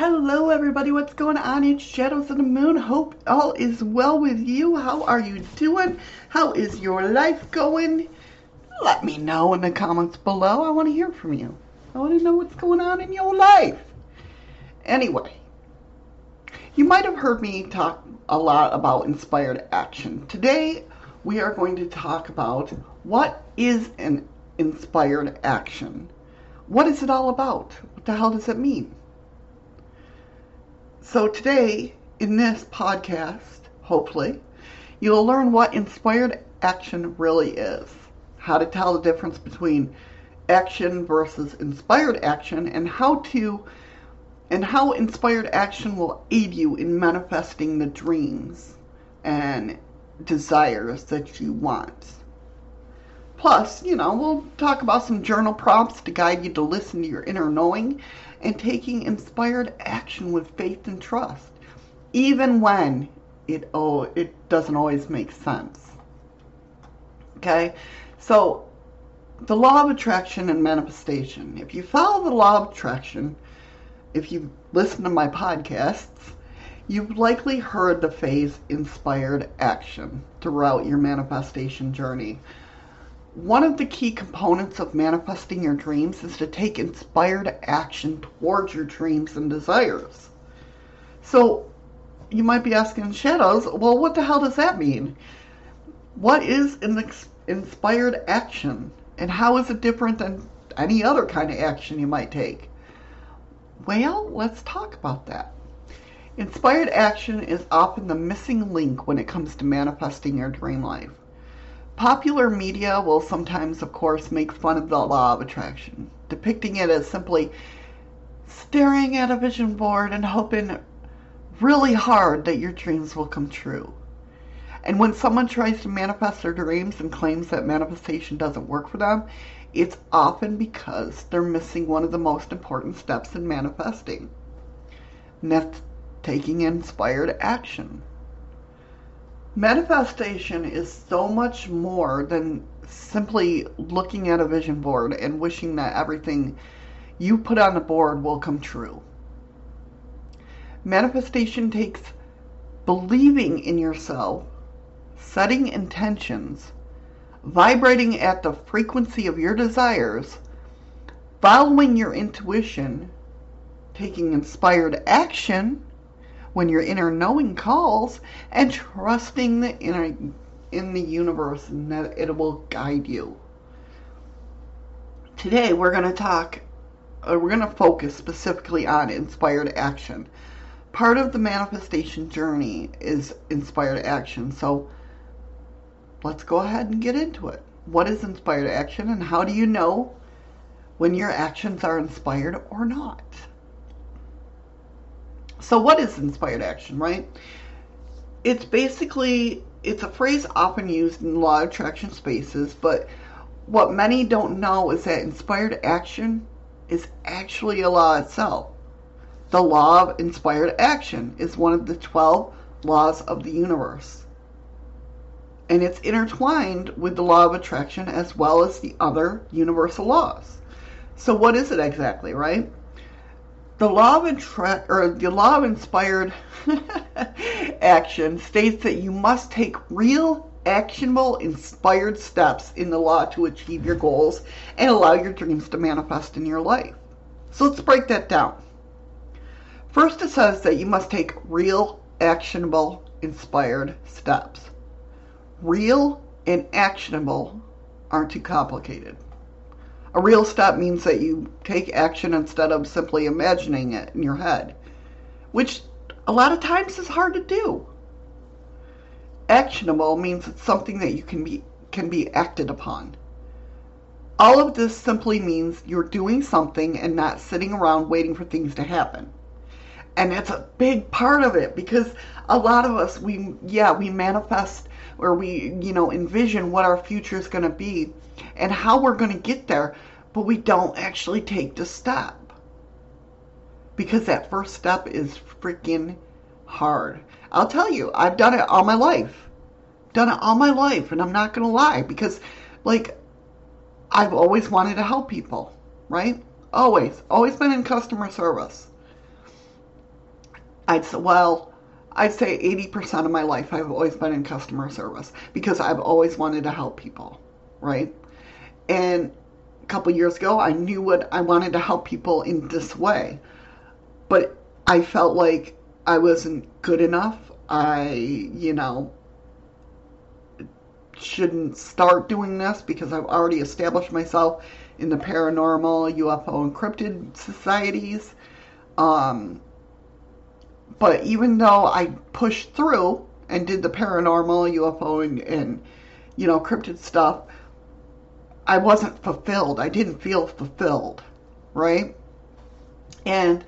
Hello, everybody. What's going on? It's Shadows of the Moon. Hope all is well with you. How are you doing? How is your life going? Let me know in the comments below. I want to hear from you. I want to know what's going on in your life. Anyway, you might have heard me talk a lot about inspired action. Today, we are going to talk about what is an inspired action. What is it all about? What the hell does it mean? So today, in this podcast, hopefully, you'll learn what inspired action really is, how to tell the difference between action versus inspired action, and how to and how inspired action will aid you in manifesting the dreams and desires that you want. Plus, you know, we'll talk about some journal prompts to guide you to listen to your inner knowing and taking inspired action with faith and trust, even when it oh it doesn't always make sense. Okay, so the law of attraction and manifestation. If you follow the law of attraction, if you listen to my podcasts, you've likely heard the phrase inspired action throughout your manifestation journey. One of the key components of manifesting your dreams is to take inspired action towards your dreams and desires. So you might be asking shadows, well, what the hell does that mean? What is an inspired action? And how is it different than any other kind of action you might take? Well, let's talk about that. Inspired action is often the missing link when it comes to manifesting your dream life. Popular media will sometimes, of course, make fun of the law of attraction, depicting it as simply staring at a vision board and hoping really hard that your dreams will come true. And when someone tries to manifest their dreams and claims that manifestation doesn't work for them, it's often because they're missing one of the most important steps in manifesting. And that's taking inspired action. Manifestation is so much more than simply looking at a vision board and wishing that everything you put on the board will come true. Manifestation takes believing in yourself, setting intentions, vibrating at the frequency of your desires, following your intuition, taking inspired action, when your inner knowing calls and trusting the inner in the universe and that it will guide you. Today we're going to talk uh, we're going to focus specifically on inspired action. Part of the manifestation journey is inspired action. So let's go ahead and get into it. What is inspired action and how do you know when your actions are inspired or not? So what is inspired action, right? It's basically it's a phrase often used in law of attraction spaces, but what many don't know is that inspired action is actually a law itself. The law of inspired action is one of the 12 laws of the universe. And it's intertwined with the law of attraction as well as the other universal laws. So what is it exactly, right? The law of intra- or the law of inspired action states that you must take real, actionable, inspired steps in the law to achieve your goals and allow your dreams to manifest in your life. So let's break that down. First, it says that you must take real, actionable, inspired steps. Real and actionable aren't too complicated. A real step means that you take action instead of simply imagining it in your head, which a lot of times is hard to do. Actionable means it's something that you can be can be acted upon. All of this simply means you're doing something and not sitting around waiting for things to happen. And that's a big part of it because a lot of us we yeah, we manifest or we, you know, envision what our future is going to be and how we're going to get there, but we don't actually take the step. Because that first step is freaking hard. I'll tell you, I've done it all my life. Done it all my life, and I'm not going to lie because, like, I've always wanted to help people, right? Always. Always been in customer service. I'd say, well, I'd say 80% of my life I've always been in customer service because I've always wanted to help people, right? And a couple years ago, I knew what I wanted to help people in this way, but I felt like I wasn't good enough. I, you know, shouldn't start doing this because I've already established myself in the paranormal, UFO, encrypted societies. Um, but even though I pushed through and did the paranormal, UFO, and, and you know, cryptid stuff, I wasn't fulfilled. I didn't feel fulfilled, right? And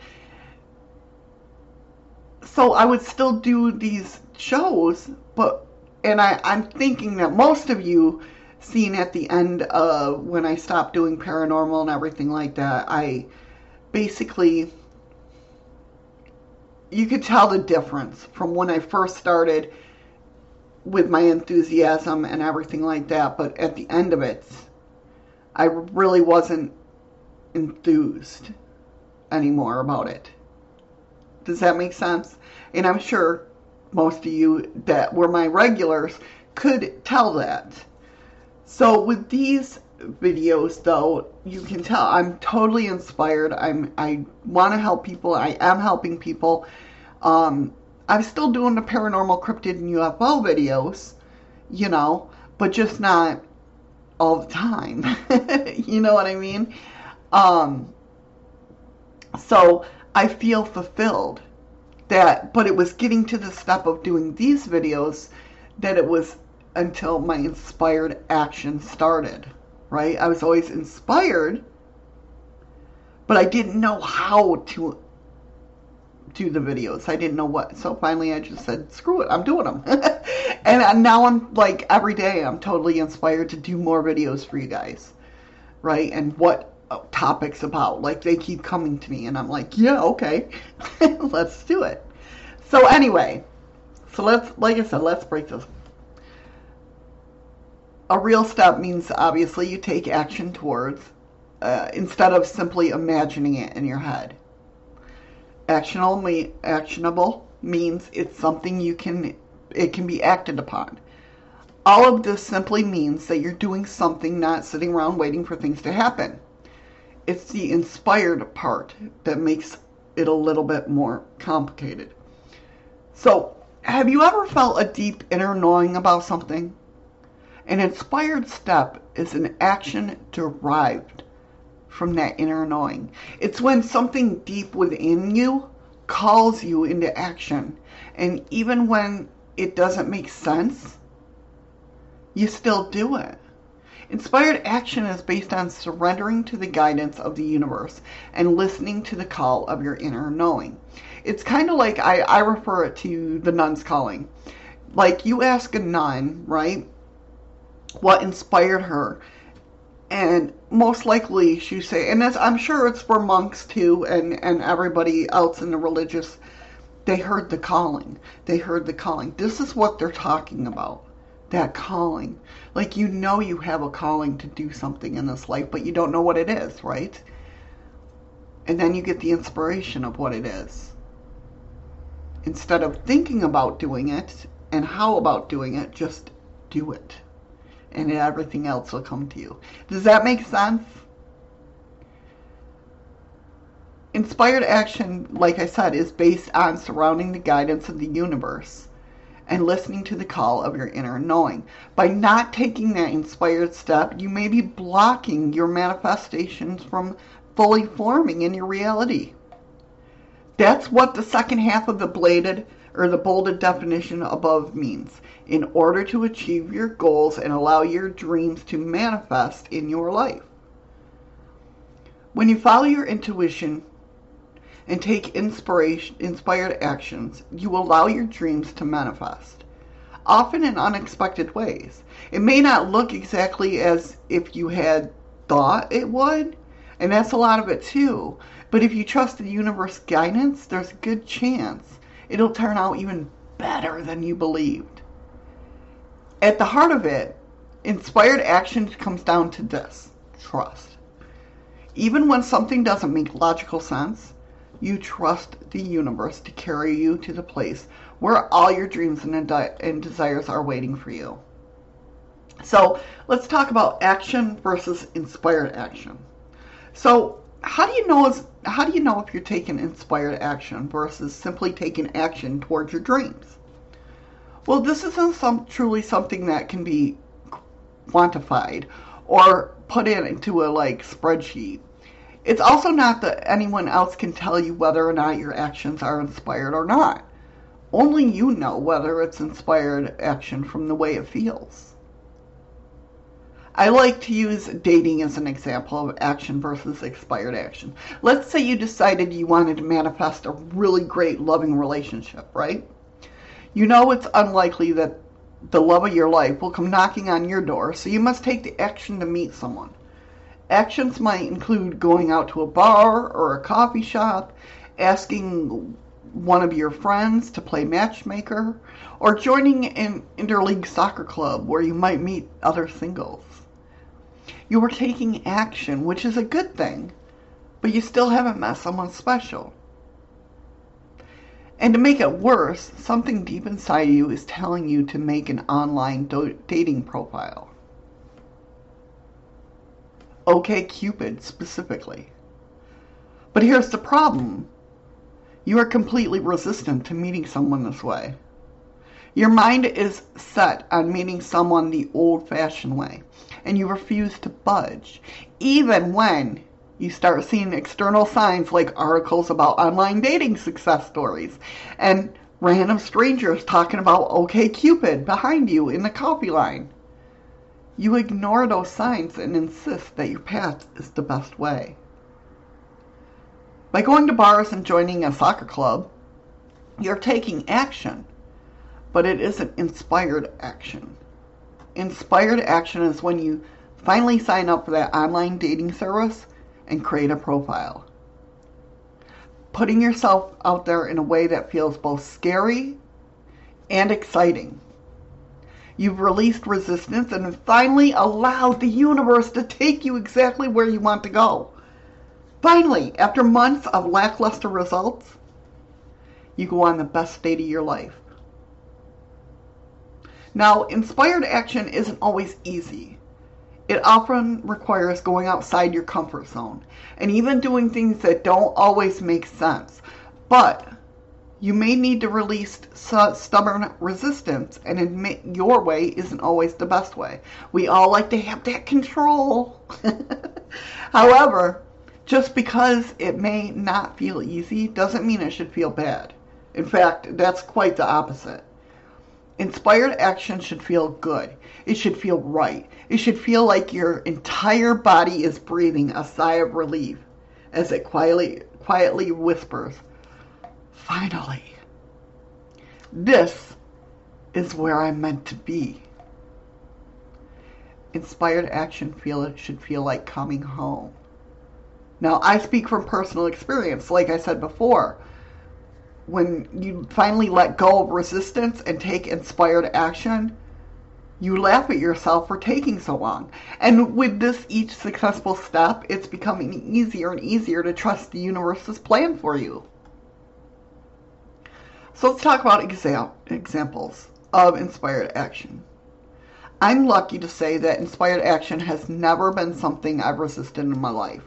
so I would still do these shows, but and I, I'm thinking that most of you seen at the end of when I stopped doing paranormal and everything like that, I basically you could tell the difference from when I first started with my enthusiasm and everything like that, but at the end of it, I really wasn't enthused anymore about it. Does that make sense? And I'm sure most of you that were my regulars could tell that. So with these videos though, you can tell I'm totally inspired. I'm I want to help people. I am helping people. Um, I'm still doing the paranormal cryptid and UFO videos, you know, but just not all the time. you know what I mean? Um, so I feel fulfilled that, but it was getting to the step of doing these videos that it was until my inspired action started, right? I was always inspired, but I didn't know how to do the videos. I didn't know what. So finally I just said, screw it, I'm doing them. and now I'm like, every day I'm totally inspired to do more videos for you guys, right? And what uh, topics about. Like they keep coming to me and I'm like, yeah, okay, let's do it. So anyway, so let's, like I said, let's break this a real step means obviously you take action towards uh, instead of simply imagining it in your head. Actionable, actionable means it's something you can, it can be acted upon. All of this simply means that you're doing something, not sitting around waiting for things to happen. It's the inspired part that makes it a little bit more complicated. So, have you ever felt a deep inner knowing about something? An inspired step is an action derived from that inner knowing. It's when something deep within you calls you into action. And even when it doesn't make sense, you still do it. Inspired action is based on surrendering to the guidance of the universe and listening to the call of your inner knowing. It's kind of like I, I refer it to the nun's calling. Like you ask a nun, right? What inspired her. And most likely she say, and I'm sure it's for monks too, and, and everybody else in the religious, they heard the calling. They heard the calling. This is what they're talking about. That calling. Like you know you have a calling to do something in this life, but you don't know what it is, right? And then you get the inspiration of what it is. Instead of thinking about doing it and how about doing it, just do it and everything else will come to you. Does that make sense? Inspired action, like I said, is based on surrounding the guidance of the universe and listening to the call of your inner knowing. By not taking that inspired step, you may be blocking your manifestations from fully forming in your reality. That's what the second half of the bladed or the bolded definition above means in order to achieve your goals and allow your dreams to manifest in your life. When you follow your intuition and take inspiration, inspired actions, you allow your dreams to manifest, often in unexpected ways. It may not look exactly as if you had thought it would, and that's a lot of it too. But if you trust the universe guidance, there's a good chance it'll turn out even better than you believed. At the heart of it, inspired action comes down to this trust. Even when something doesn't make logical sense, you trust the universe to carry you to the place where all your dreams and, and desires are waiting for you. So let's talk about action versus inspired action. So how do you know how do you know if you're taking inspired action versus simply taking action towards your dreams? Well, this isn't some, truly something that can be quantified or put in into a like spreadsheet. It's also not that anyone else can tell you whether or not your actions are inspired or not. Only you know whether it's inspired action from the way it feels. I like to use dating as an example of action versus expired action. Let's say you decided you wanted to manifest a really great loving relationship, right? You know it's unlikely that the love of your life will come knocking on your door, so you must take the action to meet someone. Actions might include going out to a bar or a coffee shop, asking one of your friends to play matchmaker, or joining an interleague soccer club where you might meet other singles. You are taking action, which is a good thing, but you still haven't met someone special. And to make it worse, something deep inside you is telling you to make an online do- dating profile. OkCupid specifically. But here's the problem. You are completely resistant to meeting someone this way. Your mind is set on meeting someone the old fashioned way and you refuse to budge, even when you start seeing external signs like articles about online dating success stories and random strangers talking about OkCupid behind you in the coffee line. You ignore those signs and insist that your path is the best way. By going to bars and joining a soccer club, you're taking action, but it isn't inspired action. Inspired action is when you finally sign up for that online dating service and create a profile. Putting yourself out there in a way that feels both scary and exciting. You've released resistance and finally allowed the universe to take you exactly where you want to go. Finally, after months of lackluster results, you go on the best date of your life. Now, inspired action isn't always easy. It often requires going outside your comfort zone and even doing things that don't always make sense. But you may need to release stubborn resistance and admit your way isn't always the best way. We all like to have that control. However, just because it may not feel easy doesn't mean it should feel bad. In fact, that's quite the opposite. Inspired action should feel good. It should feel right. It should feel like your entire body is breathing a sigh of relief as it quietly, quietly whispers, Finally, this is where I'm meant to be. Inspired action feel it should feel like coming home. Now, I speak from personal experience, like I said before when you finally let go of resistance and take inspired action, you laugh at yourself for taking so long. And with this each successful step, it's becoming easier and easier to trust the universe's plan for you. So let's talk about exam- examples of inspired action. I'm lucky to say that inspired action has never been something I've resisted in my life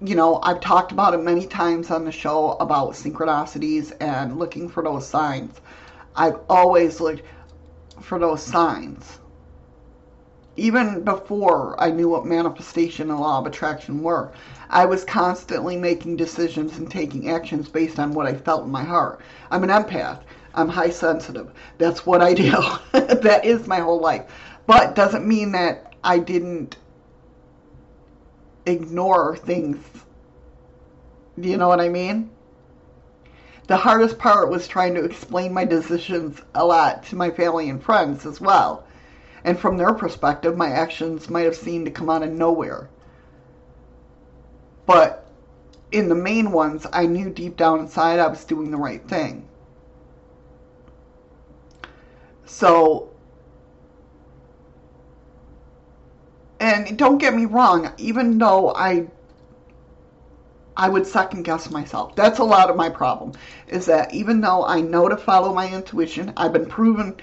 you know, I've talked about it many times on the show about synchronicities and looking for those signs. I've always looked for those signs. Even before I knew what manifestation and law of attraction were, I was constantly making decisions and taking actions based on what I felt in my heart. I'm an empath. I'm high sensitive. That's what I do. that is my whole life. But doesn't mean that I didn't ignore things. Do you know what I mean? The hardest part was trying to explain my decisions a lot to my family and friends as well. And from their perspective, my actions might have seemed to come out of nowhere. But in the main ones, I knew deep down inside I was doing the right thing. So And don't get me wrong, even though I I would second guess myself. That's a lot of my problem. Is that even though I know to follow my intuition, I've been proven,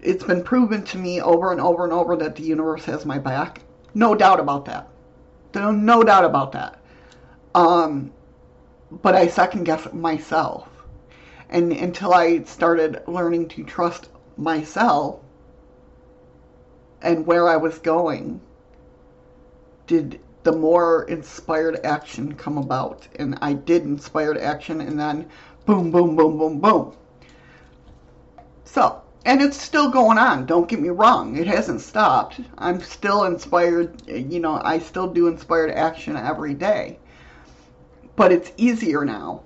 it's been proven to me over and over and over that the universe has my back. No doubt about that. No, doubt about that. Um, but I second guess myself. And until I started learning to trust myself and where I was going, did the more inspired action come about. And I did inspired action, and then boom, boom, boom, boom, boom. So, and it's still going on. Don't get me wrong. It hasn't stopped. I'm still inspired. You know, I still do inspired action every day. But it's easier now.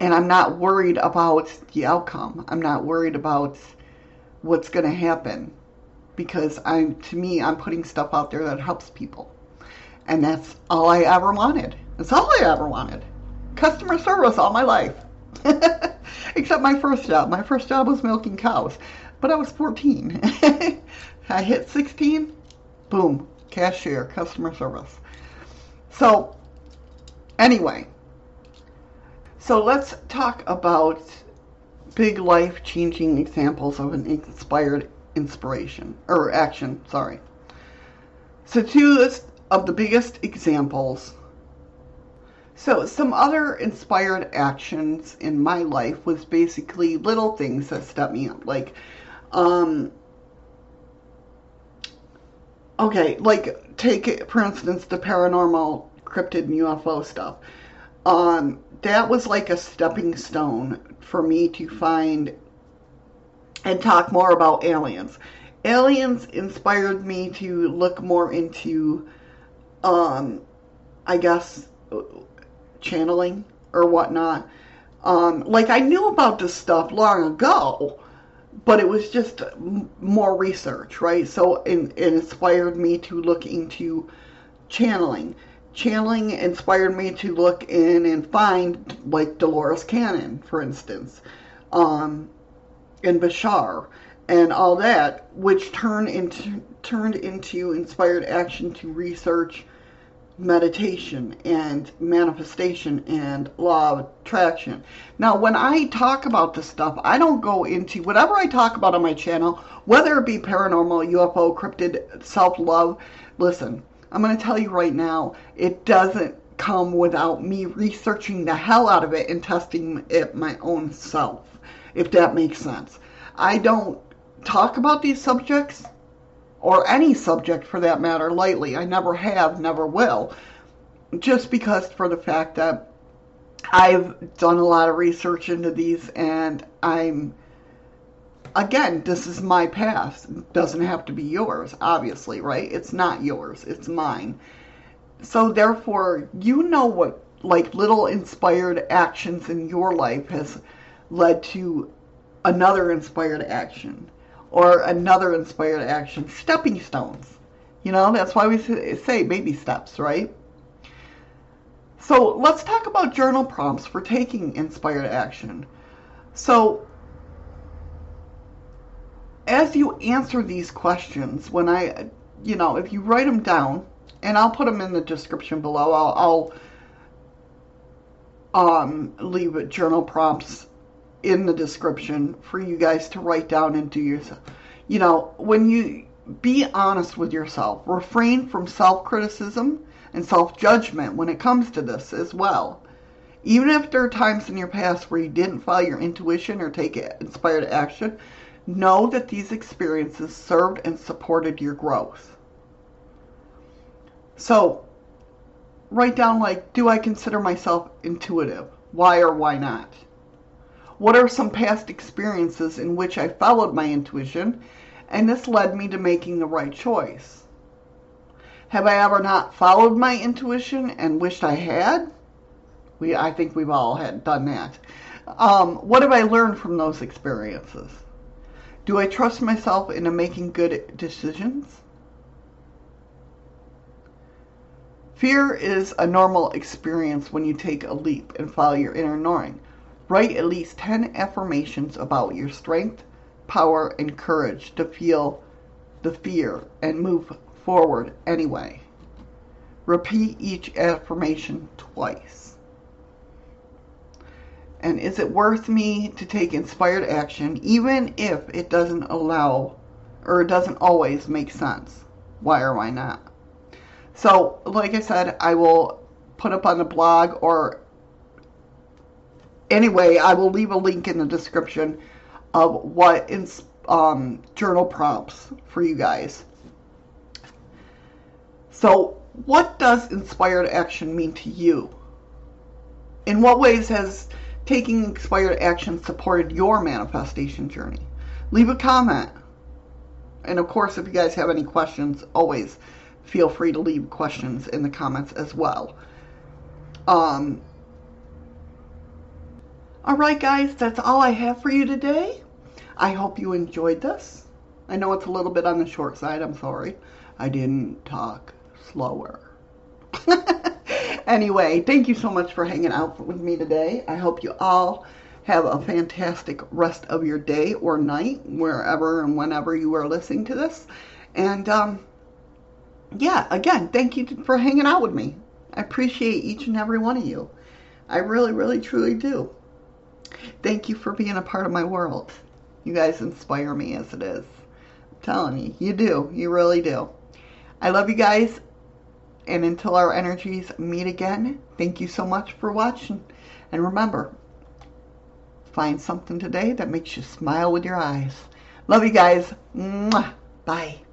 And I'm not worried about the outcome. I'm not worried about what's going to happen because I'm to me I'm putting stuff out there that helps people. And that's all I ever wanted. That's all I ever wanted. Customer service all my life. Except my first job. My first job was milking cows. But I was 14. I hit 16, boom, cashier, customer service. So, anyway, so let's talk about big life changing examples of an inspired inspiration or action, sorry. So two of the biggest examples. So some other inspired actions in my life was basically little things that stepped me up. Like, um, okay, like take for instance the paranormal cryptid and UFO stuff. Um, that was like a stepping stone for me to find and talk more about aliens. Aliens inspired me to look more into, um, I guess, channeling or whatnot. Um, like I knew about this stuff long ago, but it was just more research, right? So it, it inspired me to look into channeling. Channeling inspired me to look in and find like Dolores Cannon, for instance. Um, and Bashar and all that, which turned into turned into inspired action to research meditation and manifestation and law of attraction. Now, when I talk about this stuff, I don't go into whatever I talk about on my channel, whether it be paranormal, UFO, cryptid, self-love. Listen, I'm going to tell you right now, it doesn't come without me researching the hell out of it and testing it my own self if that makes sense. I don't talk about these subjects, or any subject for that matter, lightly. I never have, never will. Just because for the fact that I've done a lot of research into these and I'm again, this is my path. It doesn't have to be yours, obviously, right? It's not yours, it's mine. So therefore, you know what like little inspired actions in your life has led to another inspired action or another inspired action. Stepping stones. You know, that's why we say baby steps, right? So let's talk about journal prompts for taking inspired action. So as you answer these questions, when I, you know, if you write them down, and I'll put them in the description below, I'll, I'll um, leave journal prompts in the description for you guys to write down and do yourself. You know, when you be honest with yourself, refrain from self criticism and self judgment when it comes to this as well. Even if there are times in your past where you didn't follow your intuition or take inspired action, know that these experiences served and supported your growth. So, write down like, do I consider myself intuitive? Why or why not? What are some past experiences in which I followed my intuition and this led me to making the right choice? Have I ever not followed my intuition and wished I had? We, I think we've all had done that. Um, what have I learned from those experiences? Do I trust myself into making good decisions? Fear is a normal experience when you take a leap and follow your inner knowing. Write at least 10 affirmations about your strength, power, and courage to feel the fear and move forward anyway. Repeat each affirmation twice. And is it worth me to take inspired action even if it doesn't allow or it doesn't always make sense? Why or why not? So, like I said, I will put up on the blog or anyway, I will leave a link in the description of what um, journal prompts for you guys. So, what does inspired action mean to you? In what ways has taking inspired action supported your manifestation journey? Leave a comment. And of course, if you guys have any questions, always feel free to leave questions in the comments as well. Um, all right, guys, that's all I have for you today. I hope you enjoyed this. I know it's a little bit on the short side. I'm sorry. I didn't talk slower. anyway, thank you so much for hanging out with me today. I hope you all have a fantastic rest of your day or night, wherever and whenever you are listening to this. And um, yeah, again, thank you for hanging out with me. I appreciate each and every one of you. I really, really, truly do. Thank you for being a part of my world. You guys inspire me as it is. I'm telling you, you do. You really do. I love you guys. And until our energies meet again, thank you so much for watching. And remember, find something today that makes you smile with your eyes. Love you guys. Mwah. Bye.